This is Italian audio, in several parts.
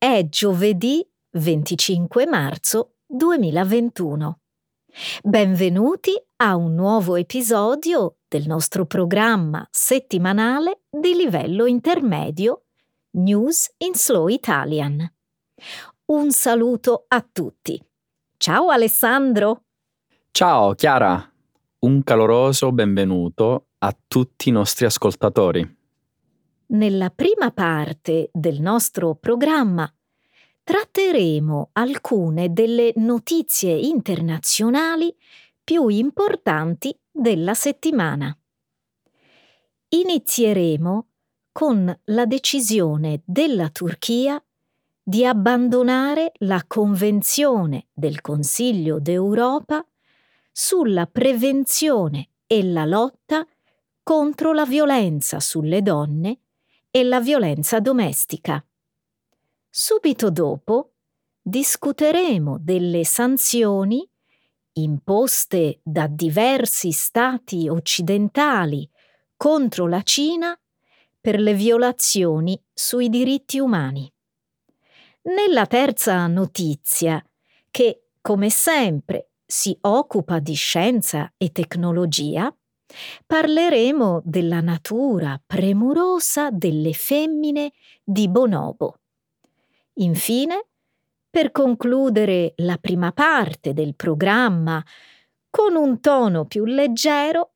È giovedì 25 marzo 2021. Benvenuti a un nuovo episodio del nostro programma settimanale di livello intermedio News in Slow Italian. Un saluto a tutti. Ciao Alessandro. Ciao Chiara. Un caloroso benvenuto a tutti i nostri ascoltatori. Nella prima parte del nostro programma tratteremo alcune delle notizie internazionali più importanti della settimana. Inizieremo con la decisione della Turchia di abbandonare la Convenzione del Consiglio d'Europa sulla prevenzione e la lotta contro la violenza sulle donne e la violenza domestica. Subito dopo discuteremo delle sanzioni imposte da diversi stati occidentali contro la Cina per le violazioni sui diritti umani. Nella terza notizia, che come sempre si occupa di scienza e tecnologia, parleremo della natura premurosa delle femmine di Bonobo. Infine, per concludere la prima parte del programma con un tono più leggero,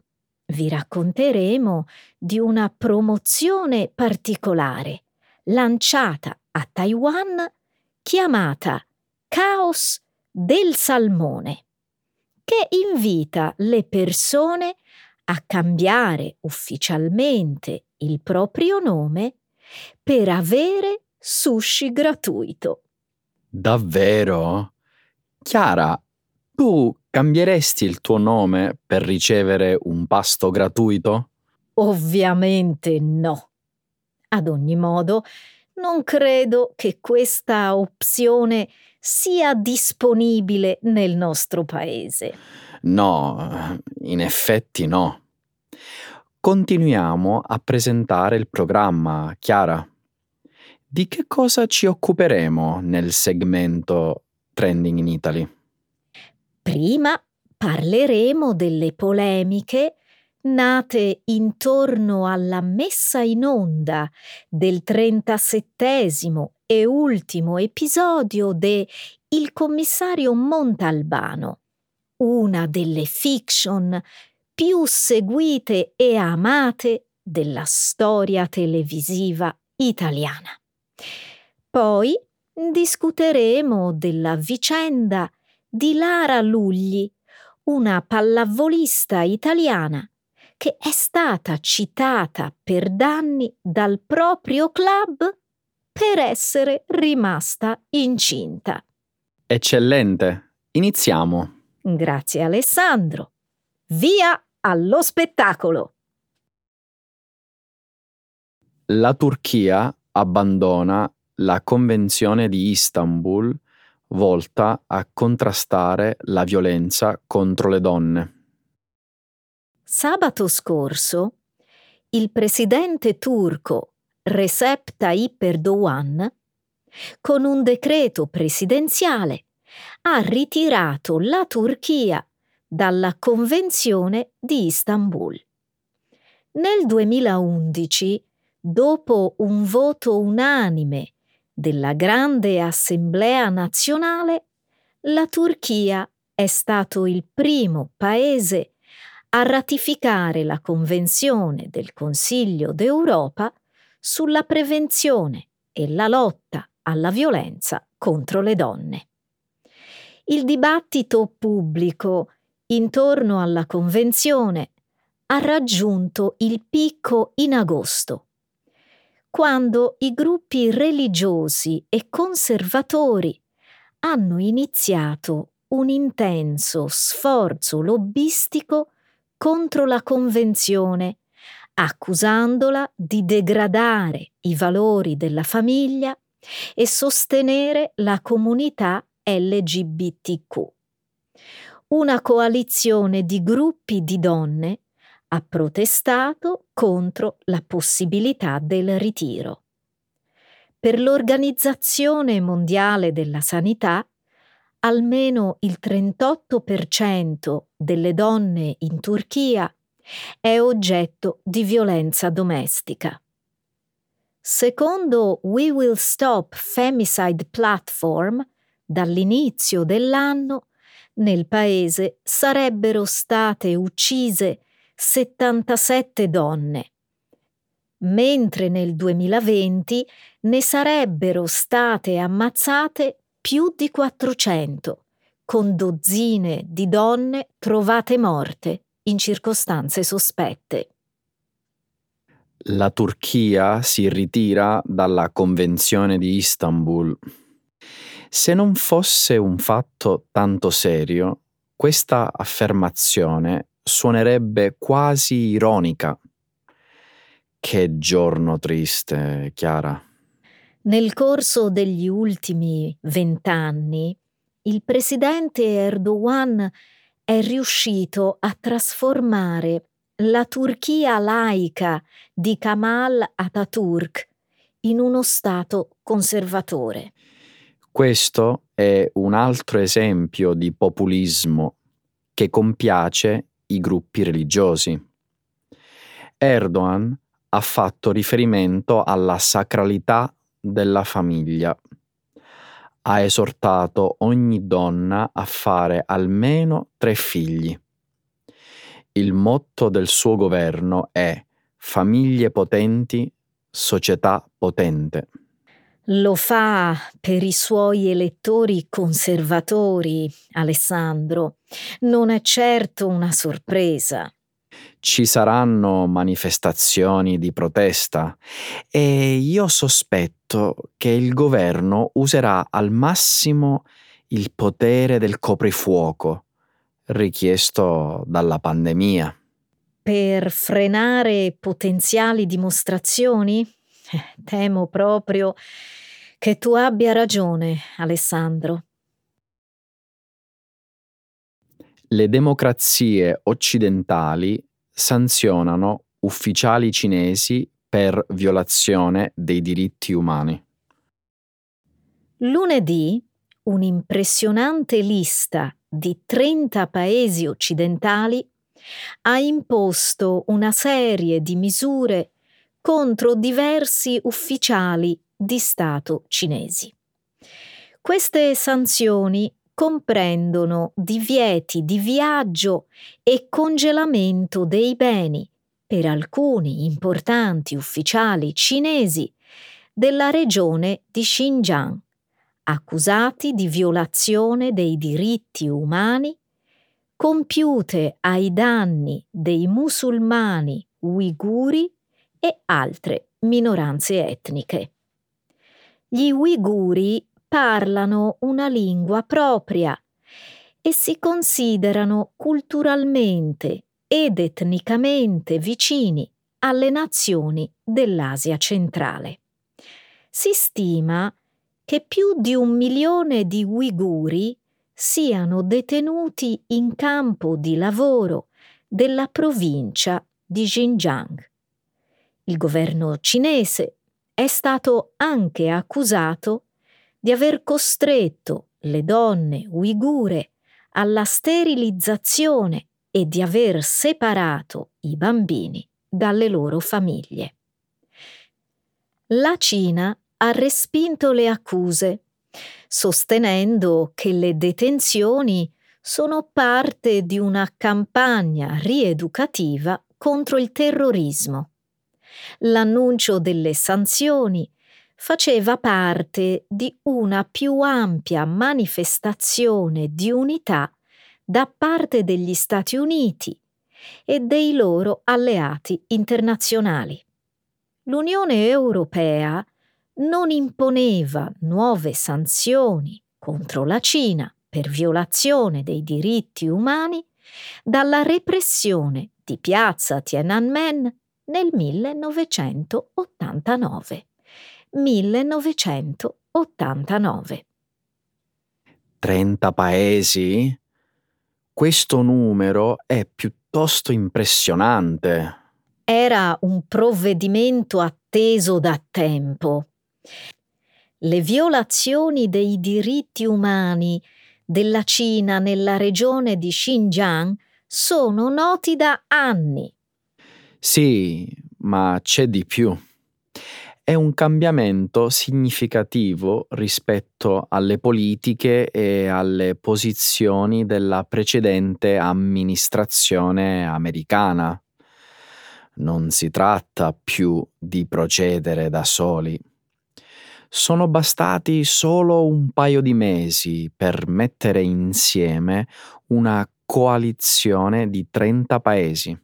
vi racconteremo di una promozione particolare lanciata a Taiwan chiamata Caos del Salmone, che invita le persone a cambiare ufficialmente il proprio nome per avere sushi gratuito. Davvero? Chiara, tu cambieresti il tuo nome per ricevere un pasto gratuito? Ovviamente no. Ad ogni modo, non credo che questa opzione sia disponibile nel nostro paese. No, in effetti no. Continuiamo a presentare il programma, Chiara. Di che cosa ci occuperemo nel segmento Trending in Italy? Prima parleremo delle polemiche nate intorno alla messa in onda del 37 e ultimo episodio de Il commissario Montalbano, una delle fiction più seguite e amate della storia televisiva italiana. Poi discuteremo della vicenda di Lara Lugli, una pallavolista italiana che è stata citata per danni dal proprio club per essere rimasta incinta. Eccellente. Iniziamo. Grazie Alessandro. Via allo spettacolo. La Turchia abbandona la Convenzione di Istanbul volta a contrastare la violenza contro le donne. Sabato scorso il presidente turco Recep Tayyip Erdogan, con un decreto presidenziale, ha ritirato la Turchia dalla Convenzione di Istanbul. Nel 2011, dopo un voto unanime della Grande Assemblea nazionale, la Turchia è stato il primo paese a ratificare la Convenzione del Consiglio d'Europa sulla prevenzione e la lotta alla violenza contro le donne. Il dibattito pubblico intorno alla Convenzione ha raggiunto il picco in agosto, quando i gruppi religiosi e conservatori hanno iniziato un intenso sforzo lobbistico contro la Convenzione, accusandola di degradare i valori della famiglia e sostenere la comunità LGBTQ. Una coalizione di gruppi di donne ha protestato contro la possibilità del ritiro. per l'Organizzazione Mondiale della Sanità, almeno il 38% delle donne in Turchia è oggetto di violenza domestica. Secondo We Will Stop Femicide Platform, dall'inizio dell'anno nel paese sarebbero state uccise 77 donne, mentre nel 2020 ne sarebbero state ammazzate più di 400, con dozzine di donne trovate morte in circostanze sospette. La Turchia si ritira dalla Convenzione di Istanbul. Se non fosse un fatto tanto serio, questa affermazione suonerebbe quasi ironica. Che giorno triste, Chiara. Nel corso degli ultimi vent'anni, il presidente Erdogan è riuscito a trasformare la Turchia laica di Kemal Atatürk in uno Stato conservatore. Questo è un altro esempio di populismo che compiace i gruppi religiosi. Erdogan ha fatto riferimento alla sacralità della famiglia. Ha esortato ogni donna a fare almeno tre figli. Il motto del suo governo è famiglie potenti, società potente. Lo fa per i suoi elettori conservatori, Alessandro. Non è certo una sorpresa ci saranno manifestazioni di protesta e io sospetto che il governo userà al massimo il potere del coprifuoco richiesto dalla pandemia. Per frenare potenziali dimostrazioni? Temo proprio che tu abbia ragione, Alessandro. Le democrazie occidentali sanzionano ufficiali cinesi per violazione dei diritti umani. Lunedì un'impressionante lista di 30 paesi occidentali ha imposto una serie di misure contro diversi ufficiali di Stato cinesi. Queste sanzioni comprendono divieti di viaggio e congelamento dei beni per alcuni importanti ufficiali cinesi della regione di Xinjiang, accusati di violazione dei diritti umani compiute ai danni dei musulmani uiguri e altre minoranze etniche. Gli uiguri parlano una lingua propria e si considerano culturalmente ed etnicamente vicini alle nazioni dell'Asia centrale. Si stima che più di un milione di uiguri siano detenuti in campo di lavoro della provincia di Xinjiang. Il governo cinese è stato anche accusato di aver costretto le donne uigure alla sterilizzazione e di aver separato i bambini dalle loro famiglie. La Cina ha respinto le accuse, sostenendo che le detenzioni sono parte di una campagna rieducativa contro il terrorismo. L'annuncio delle sanzioni faceva parte di una più ampia manifestazione di unità da parte degli Stati Uniti e dei loro alleati internazionali. L'Unione Europea non imponeva nuove sanzioni contro la Cina per violazione dei diritti umani dalla repressione di piazza Tiananmen nel 1989. 1989. 30 paesi? Questo numero è piuttosto impressionante. Era un provvedimento atteso da tempo. le violazioni dei diritti umani della Cina nella regione di Xinjiang sono noti da anni. Sì, ma c'è di più. È un cambiamento significativo rispetto alle politiche e alle posizioni della precedente amministrazione americana. Non si tratta più di procedere da soli. Sono bastati solo un paio di mesi per mettere insieme una coalizione di 30 paesi.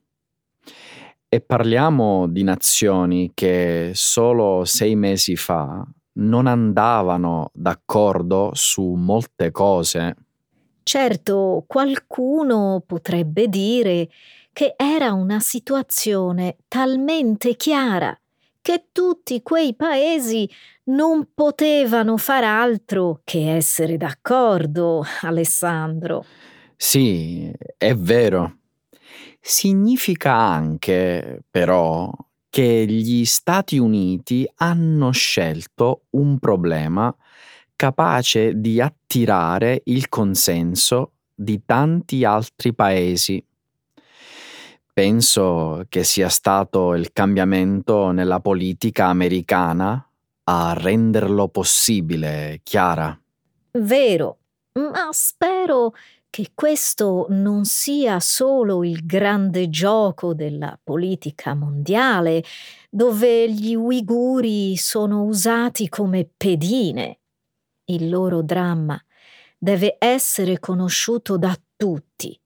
E parliamo di nazioni che solo sei mesi fa non andavano d'accordo su molte cose. Certo, qualcuno potrebbe dire che era una situazione talmente chiara che tutti quei paesi non potevano far altro che essere d'accordo, Alessandro. Sì, è vero. Significa anche, però, che gli Stati Uniti hanno scelto un problema capace di attirare il consenso di tanti altri paesi. Penso che sia stato il cambiamento nella politica americana a renderlo possibile, Chiara. Vero, ma spero che questo non sia solo il grande gioco della politica mondiale, dove gli uiguri sono usati come pedine. Il loro dramma deve essere conosciuto da tutti.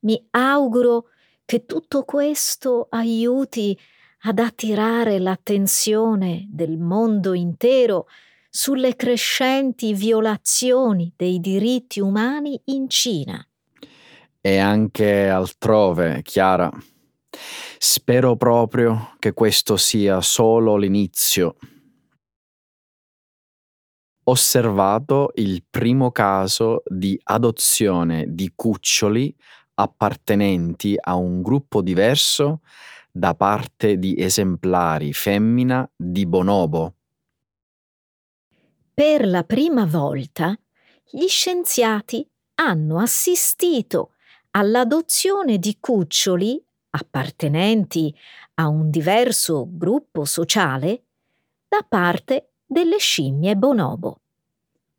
Mi auguro che tutto questo aiuti ad attirare l'attenzione del mondo intero sulle crescenti violazioni dei diritti umani in Cina. E anche altrove, Chiara. Spero proprio che questo sia solo l'inizio. Osservato il primo caso di adozione di cuccioli appartenenti a un gruppo diverso da parte di esemplari femmina di bonobo. Per la prima volta gli scienziati hanno assistito all'adozione di cuccioli appartenenti a un diverso gruppo sociale da parte delle scimmie bonobo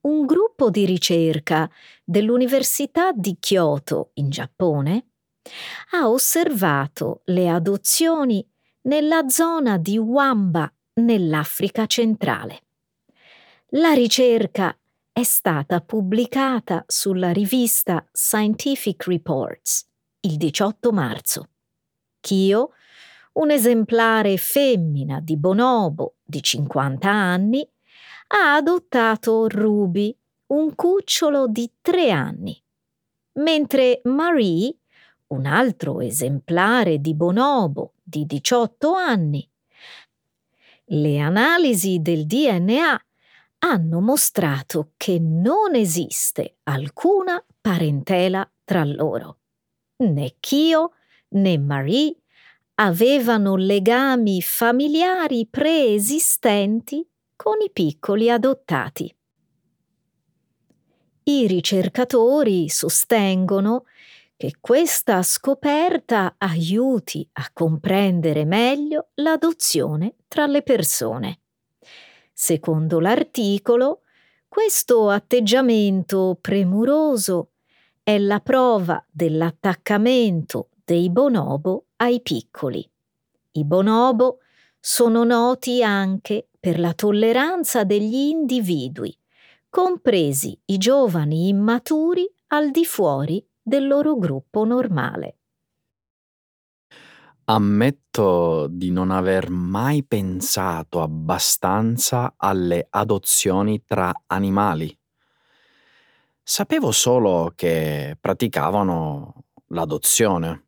un gruppo di ricerca dell'Università di Kyoto in Giappone ha osservato le adozioni nella zona di Wamba nell'Africa centrale. La ricerca è stata pubblicata sulla rivista Scientific Reports il 18 marzo. Kyo, un esemplare femmina di bonobo di 50 anni, ha adottato Ruby, un cucciolo di tre anni, mentre Marie, un altro esemplare di bonobo di 18 anni. Le analisi del DNA hanno mostrato che non esiste alcuna parentela tra loro. Né Kyo né Marie avevano legami familiari preesistenti con i piccoli adottati. I ricercatori sostengono che questa scoperta aiuti a comprendere meglio l'adozione tra le persone. Secondo l'articolo, questo atteggiamento premuroso è la prova dell'attaccamento dei bonobo ai piccoli. I bonobo sono noti anche per la tolleranza degli individui, compresi i giovani immaturi al di fuori del loro gruppo normale. Ammetto di non aver mai pensato abbastanza alle adozioni tra animali. Sapevo solo che praticavano l'adozione.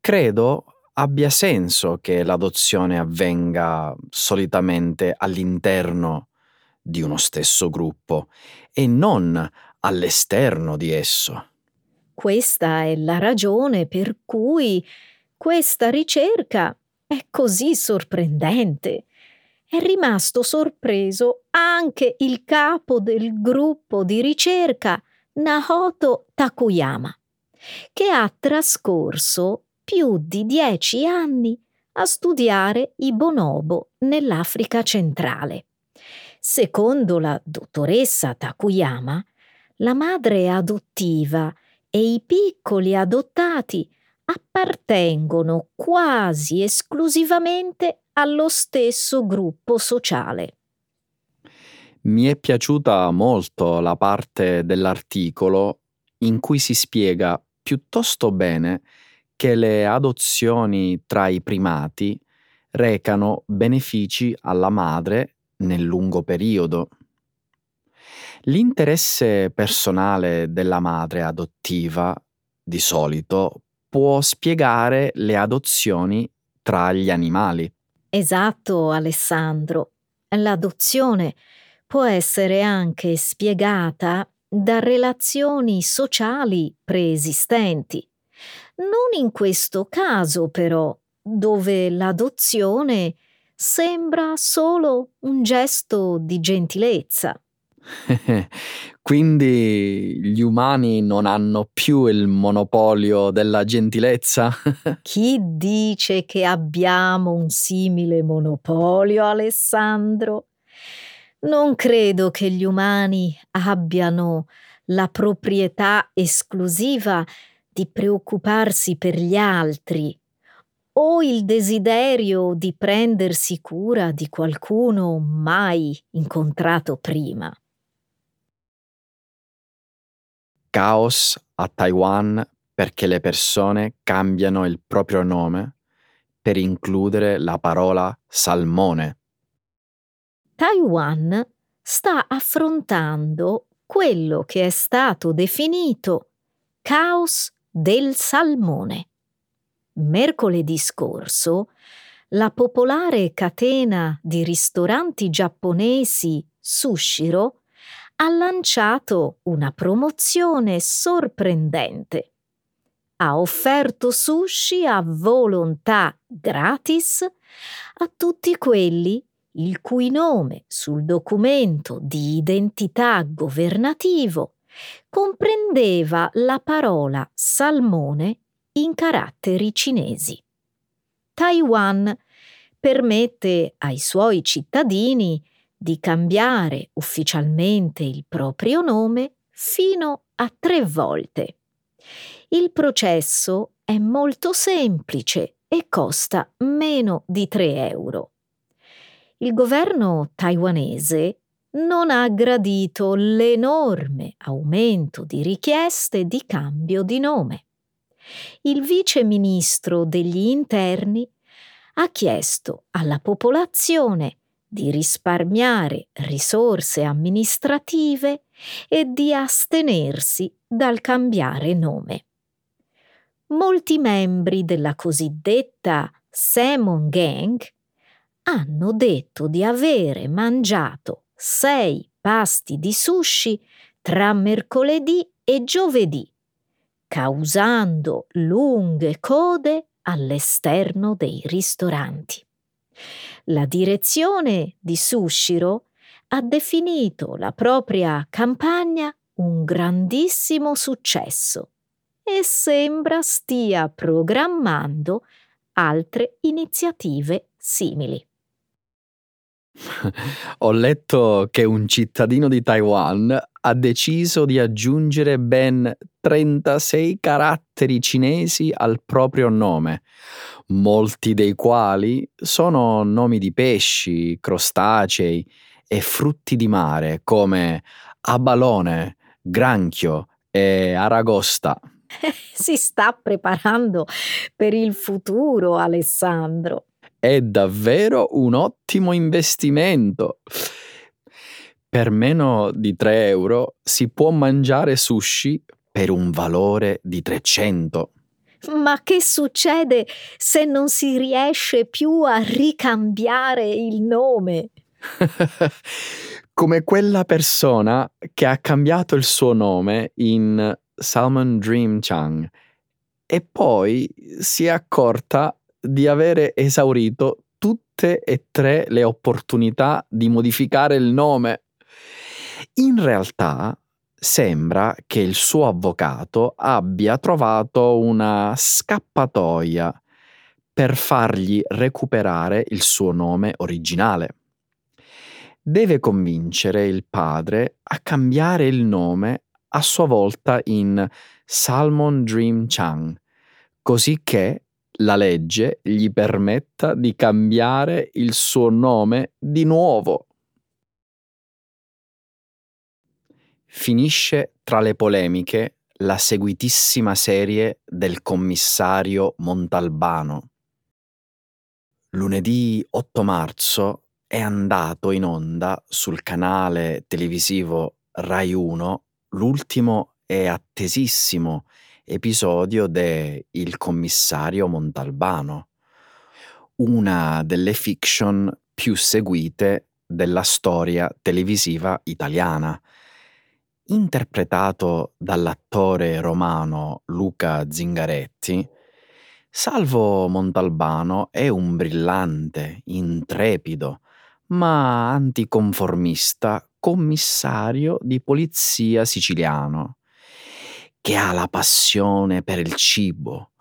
Credo abbia senso che l'adozione avvenga solitamente all'interno di uno stesso gruppo e non all'esterno di esso. Questa è la ragione per cui questa ricerca è così sorprendente è rimasto sorpreso anche il capo del gruppo di ricerca Naoto Takuyama, che ha trascorso più di dieci anni a studiare i bonobo nell'Africa centrale. Secondo la dottoressa Takuyama, la madre adottiva e i piccoli adottati appartengono quasi esclusivamente allo stesso gruppo sociale. Mi è piaciuta molto la parte dell'articolo in cui si spiega piuttosto bene che le adozioni tra i primati recano benefici alla madre nel lungo periodo. L'interesse personale della madre adottiva, di solito, può spiegare le adozioni tra gli animali. Esatto, Alessandro. L'adozione può essere anche spiegata da relazioni sociali preesistenti. Non in questo caso, però, dove l'adozione sembra solo un gesto di gentilezza. Quindi gli umani non hanno più il monopolio della gentilezza? Chi dice che abbiamo un simile monopolio, Alessandro? Non credo che gli umani abbiano la proprietà esclusiva di preoccuparsi per gli altri o il desiderio di prendersi cura di qualcuno mai incontrato prima. Caos a Taiwan perché le persone cambiano il proprio nome per includere la parola salmone. Taiwan sta affrontando quello che è stato definito caos del salmone. Mercoledì scorso, la popolare catena di ristoranti giapponesi Sushiro ha lanciato una promozione sorprendente. Ha offerto sushi a volontà gratis a tutti quelli il cui nome sul documento di identità governativo comprendeva la parola salmone in caratteri cinesi. Taiwan permette ai suoi cittadini di cambiare ufficialmente il proprio nome fino a tre volte. Il processo è molto semplice e costa meno di 3 euro. Il governo taiwanese non ha gradito l'enorme aumento di richieste di cambio di nome il vice ministro degli interni ha chiesto alla popolazione di risparmiare risorse amministrative e di astenersi dal cambiare nome. Molti membri della cosiddetta Salmon Gang hanno detto di avere mangiato sei pasti di sushi tra mercoledì e giovedì causando lunghe code all'esterno dei ristoranti. La direzione di Sushiro ha definito la propria campagna un grandissimo successo e sembra stia programmando altre iniziative simili. Ho letto che un cittadino di Taiwan ha deciso di aggiungere ben 36 caratteri cinesi al proprio nome, molti dei quali sono nomi di pesci, crostacei e frutti di mare come abalone, granchio e aragosta. si sta preparando per il futuro, Alessandro. È davvero un ottimo investimento. Per meno di 3 euro si può mangiare sushi per un valore di 300. Ma che succede se non si riesce più a ricambiare il nome? Come quella persona che ha cambiato il suo nome in Salmon Dream Chang e poi si è accorta di avere esaurito tutte tutte e tre le opportunità di modificare il nome. In realtà sembra che il suo avvocato abbia trovato una scappatoia per fargli recuperare il suo nome originale. Deve convincere il padre a cambiare il nome a sua volta in Salmon Dream Chang, così che la legge gli permetta di cambiare il suo nome di nuovo. Finisce tra le polemiche la seguitissima serie del commissario Montalbano. Lunedì 8 marzo è andato in onda sul canale televisivo Rai 1 l'ultimo e attesissimo episodio de Il commissario Montalbano, una delle fiction più seguite della storia televisiva italiana. Interpretato dall'attore romano Luca Zingaretti, Salvo Montalbano è un brillante, intrepido, ma anticonformista commissario di polizia siciliano che ha la passione per il cibo,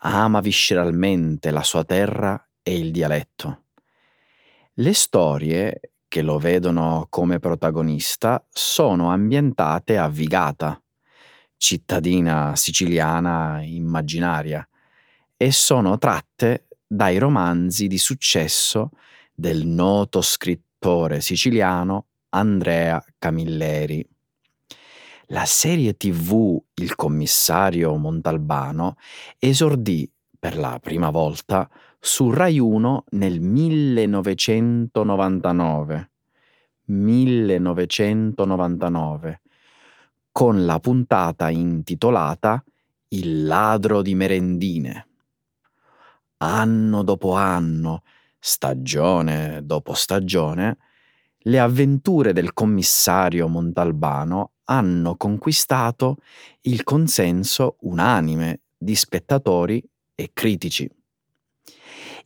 ama visceralmente la sua terra e il dialetto. Le storie che lo vedono come protagonista sono ambientate a Vigata, cittadina siciliana immaginaria, e sono tratte dai romanzi di successo del noto scrittore siciliano Andrea Camilleri. La serie tv Il commissario Montalbano esordì per la prima volta su Rai 1 nel 1999. 1999 con la puntata intitolata Il ladro di merendine. Anno dopo anno, stagione dopo stagione, le avventure del commissario Montalbano hanno conquistato il consenso unanime di spettatori e critici.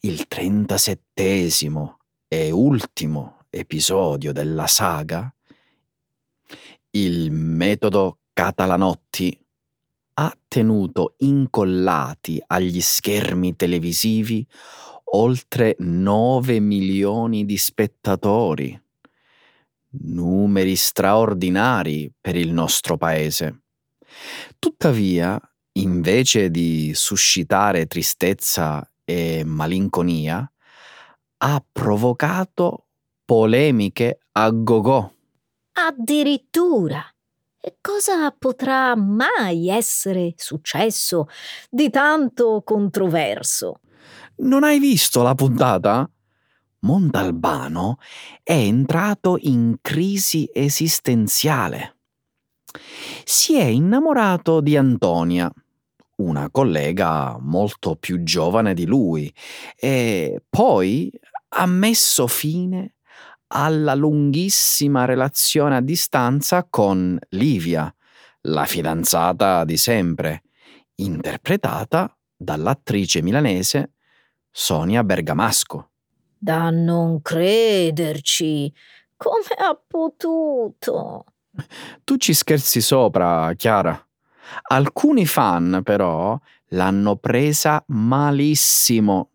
Il trentasettesimo e ultimo episodio della saga, il metodo Catalanotti, ha tenuto incollati agli schermi televisivi oltre 9 milioni di spettatori numeri straordinari per il nostro paese. Tuttavia, invece di suscitare tristezza e malinconia, ha provocato polemiche a gogò. Addirittura. E cosa potrà mai essere successo di tanto controverso? Non hai visto la puntata? Montalbano è entrato in crisi esistenziale. Si è innamorato di Antonia, una collega molto più giovane di lui, e poi ha messo fine alla lunghissima relazione a distanza con Livia, la fidanzata di sempre, interpretata dall'attrice milanese Sonia Bergamasco. Da non crederci. Come ha potuto? Tu ci scherzi sopra, Chiara. Alcuni fan, però, l'hanno presa malissimo.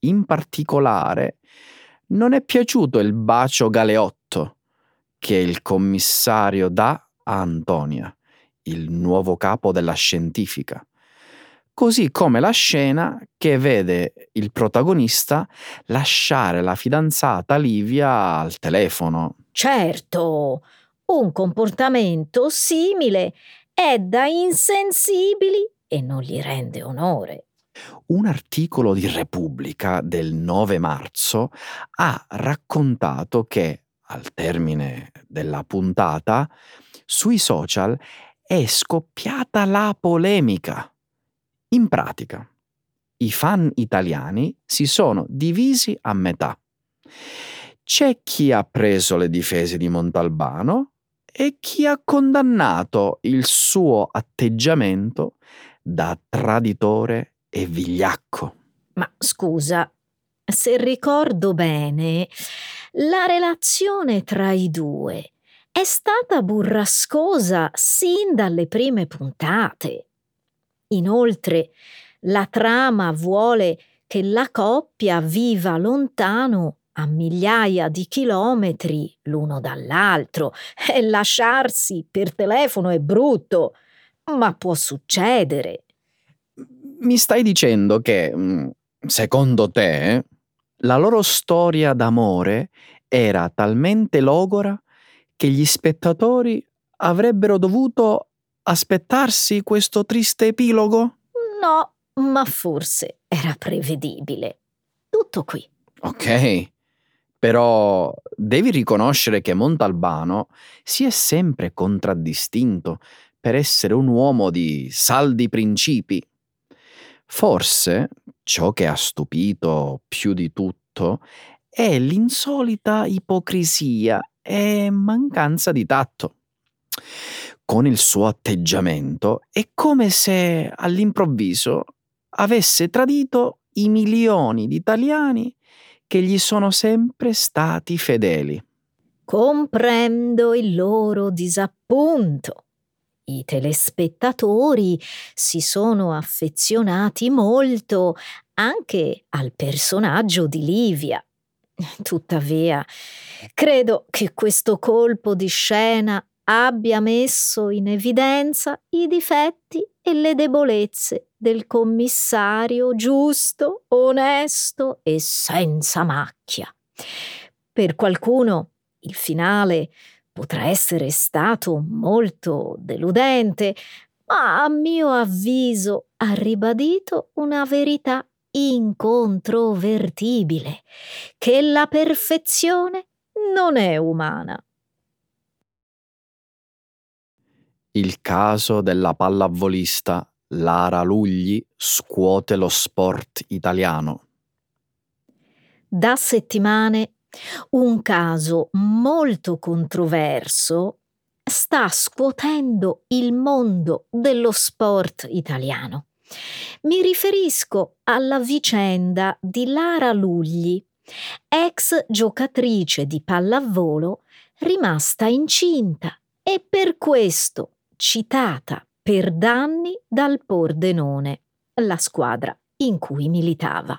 In particolare, non è piaciuto il bacio galeotto che il commissario dà a Antonia, il nuovo capo della scientifica così come la scena che vede il protagonista lasciare la fidanzata Livia al telefono. Certo, un comportamento simile è da insensibili e non gli rende onore. Un articolo di Repubblica del 9 marzo ha raccontato che, al termine della puntata, sui social è scoppiata la polemica in pratica, i fan italiani si sono divisi a metà. C'è chi ha preso le difese di Montalbano e chi ha condannato il suo atteggiamento da traditore e vigliacco. Ma scusa, Se ricordo bene, la relazione tra i due è stata burrascosa sin dalle prime puntate. Inoltre, la trama vuole che la coppia viva lontano a migliaia di chilometri l'uno dall'altro e lasciarsi per telefono è brutto, ma può succedere. Mi stai dicendo che, mm, secondo te, la loro storia d'amore era talmente logora che gli spettatori avrebbero dovuto aspettarsi questo triste epilogo? No, ma forse era prevedibile. Tutto qui. Ok, però devi riconoscere che Montalbano si è sempre contraddistinto per essere un uomo di saldi principi. Forse ciò che ha stupito più di tutto è l'insolita ipocrisia e mancanza di tatto. Con il suo atteggiamento è come se all'improvviso avesse tradito i milioni di italiani che gli sono sempre stati fedeli. Comprendo il loro disappunto. I telespettatori si sono affezionati molto anche al personaggio di Livia. Tuttavia, credo che questo colpo di scena abbia messo in evidenza i difetti e le debolezze del commissario giusto, onesto e senza macchia. Per qualcuno il finale potrà essere stato molto deludente, ma a mio avviso ha ribadito una verità incontrovertibile, che la perfezione non è umana. Il caso della pallavolista Lara Lugli scuote lo sport italiano. Da settimane un caso molto controverso sta scuotendo il mondo dello sport italiano. Mi riferisco alla vicenda di Lara Lugli, ex giocatrice di pallavolo rimasta incinta e per questo citata per danni dal Pordenone, la squadra in cui militava.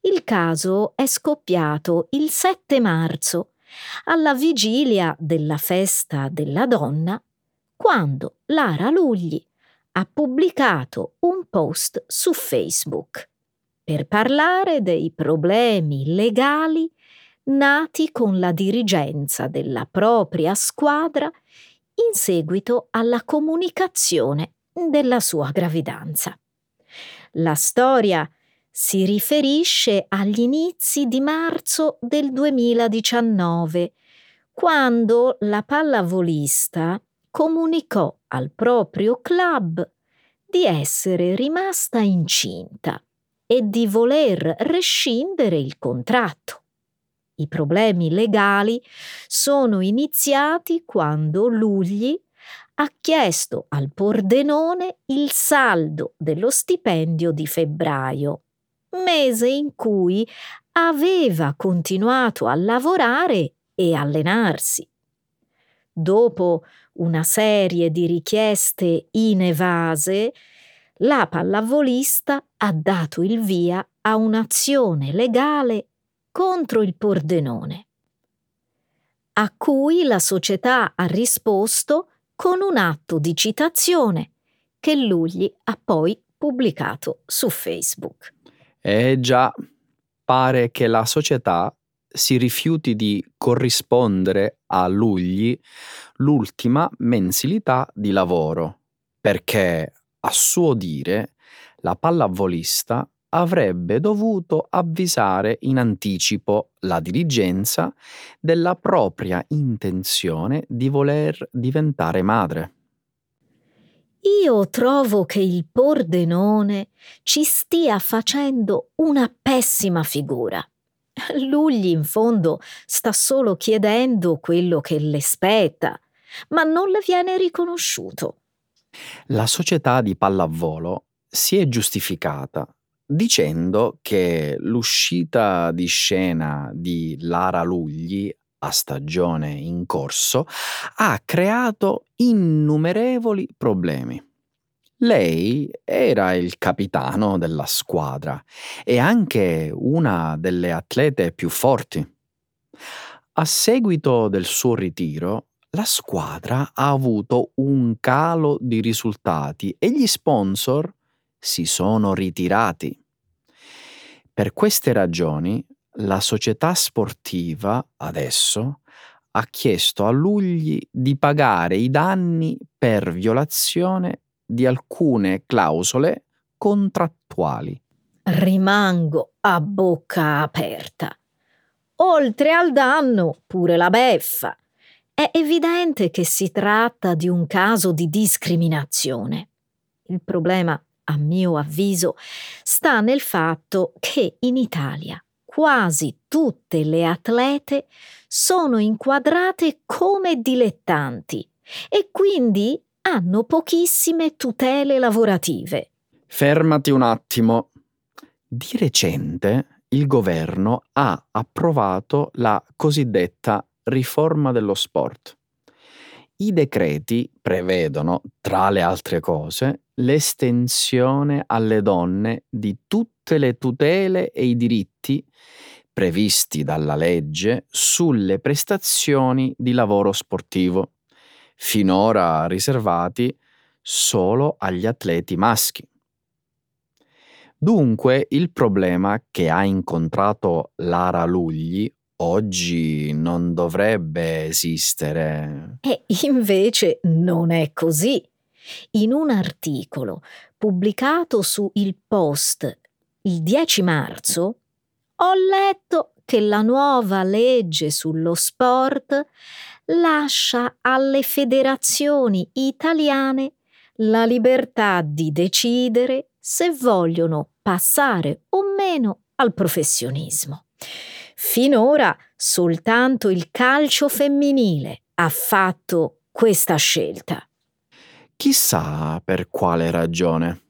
Il caso è scoppiato il 7 marzo, alla vigilia della festa della donna, quando Lara Lugli ha pubblicato un post su Facebook per parlare dei problemi legali nati con la dirigenza della propria squadra in seguito alla comunicazione della sua gravidanza. La storia si riferisce agli inizi di marzo del 2019, quando la pallavolista comunicò al proprio club di essere rimasta incinta e di voler rescindere il contratto. I problemi legali sono iniziati quando Lugli ha chiesto al Pordenone il saldo dello stipendio di febbraio mese in cui aveva continuato a lavorare e allenarsi. Dopo una serie di richieste inevase, la pallavolista ha dato il via a un'azione legale contro il Pordenone, a cui la società ha risposto con un atto di citazione che Lugli ha poi pubblicato su Facebook. Eh già, pare che la società si rifiuti di corrispondere a Lugli l'ultima mensilità di lavoro, perché, a suo dire, la pallavolista avrebbe dovuto avvisare in anticipo la dirigenza della propria intenzione di voler diventare madre. Io trovo che il Pordenone ci stia facendo una pessima figura. Lugli in fondo sta solo chiedendo quello che le spetta, ma non le viene riconosciuto. La società di pallavolo si è giustificata dicendo che l'uscita di scena di Lara Lugli a stagione in corso ha creato innumerevoli problemi. Lei era il capitano della squadra e anche una delle atlete più forti. A seguito del suo ritiro, la squadra ha avuto un calo di risultati e gli sponsor si sono ritirati. Per queste ragioni la società sportiva adesso ha chiesto a Lugli di pagare i danni per violazione di alcune clausole contrattuali. Rimango a bocca aperta. Oltre al danno, pure la beffa. È evidente che si tratta di un caso di discriminazione. Il problema, a mio avviso, sta nel fatto che in Italia quasi tutte le atlete sono inquadrate come dilettanti e quindi hanno pochissime tutele lavorative. Fermati un attimo. Di recente il governo ha approvato la cosiddetta riforma dello sport. I decreti prevedono, tra le altre cose, l'estensione alle donne di tutte le tutele e i diritti previsti dalla legge sulle prestazioni di lavoro sportivo, finora riservati solo agli atleti maschi. Dunque il problema che ha incontrato Lara Lugli oggi non dovrebbe esistere. E invece non è così. In un articolo pubblicato su Il Post il 10 marzo ho letto che la nuova legge sullo sport lascia alle federazioni italiane la libertà di decidere se vogliono passare o meno al professionismo. Finora soltanto il calcio femminile ha fatto questa scelta. Chissà per quale ragione.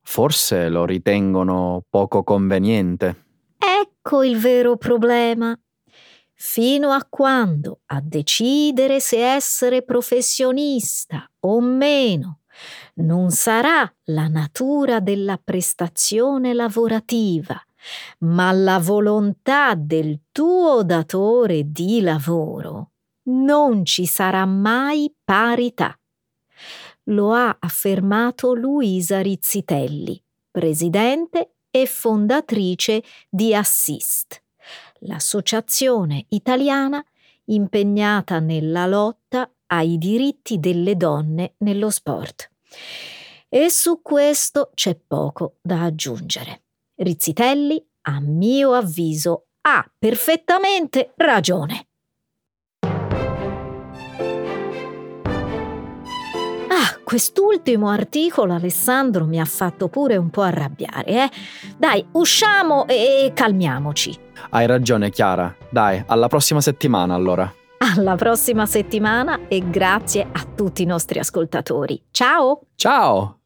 Forse lo ritengono poco conveniente. Ecco il vero problema. Fino a quando a decidere se essere professionista o meno non sarà la natura della prestazione lavorativa, ma la volontà del tuo datore di lavoro, non ci sarà mai parità. Lo ha affermato Luisa Rizzitelli, presidente e fondatrice di Assist, l'associazione italiana impegnata nella lotta ai diritti delle donne nello sport. E su questo c'è poco da aggiungere. Rizzitelli, a mio avviso, ha perfettamente ragione. Quest'ultimo articolo Alessandro mi ha fatto pure un po' arrabbiare, eh? Dai, usciamo e calmiamoci. Hai ragione Chiara, dai, alla prossima settimana allora. Alla prossima settimana e grazie a tutti i nostri ascoltatori. Ciao! Ciao!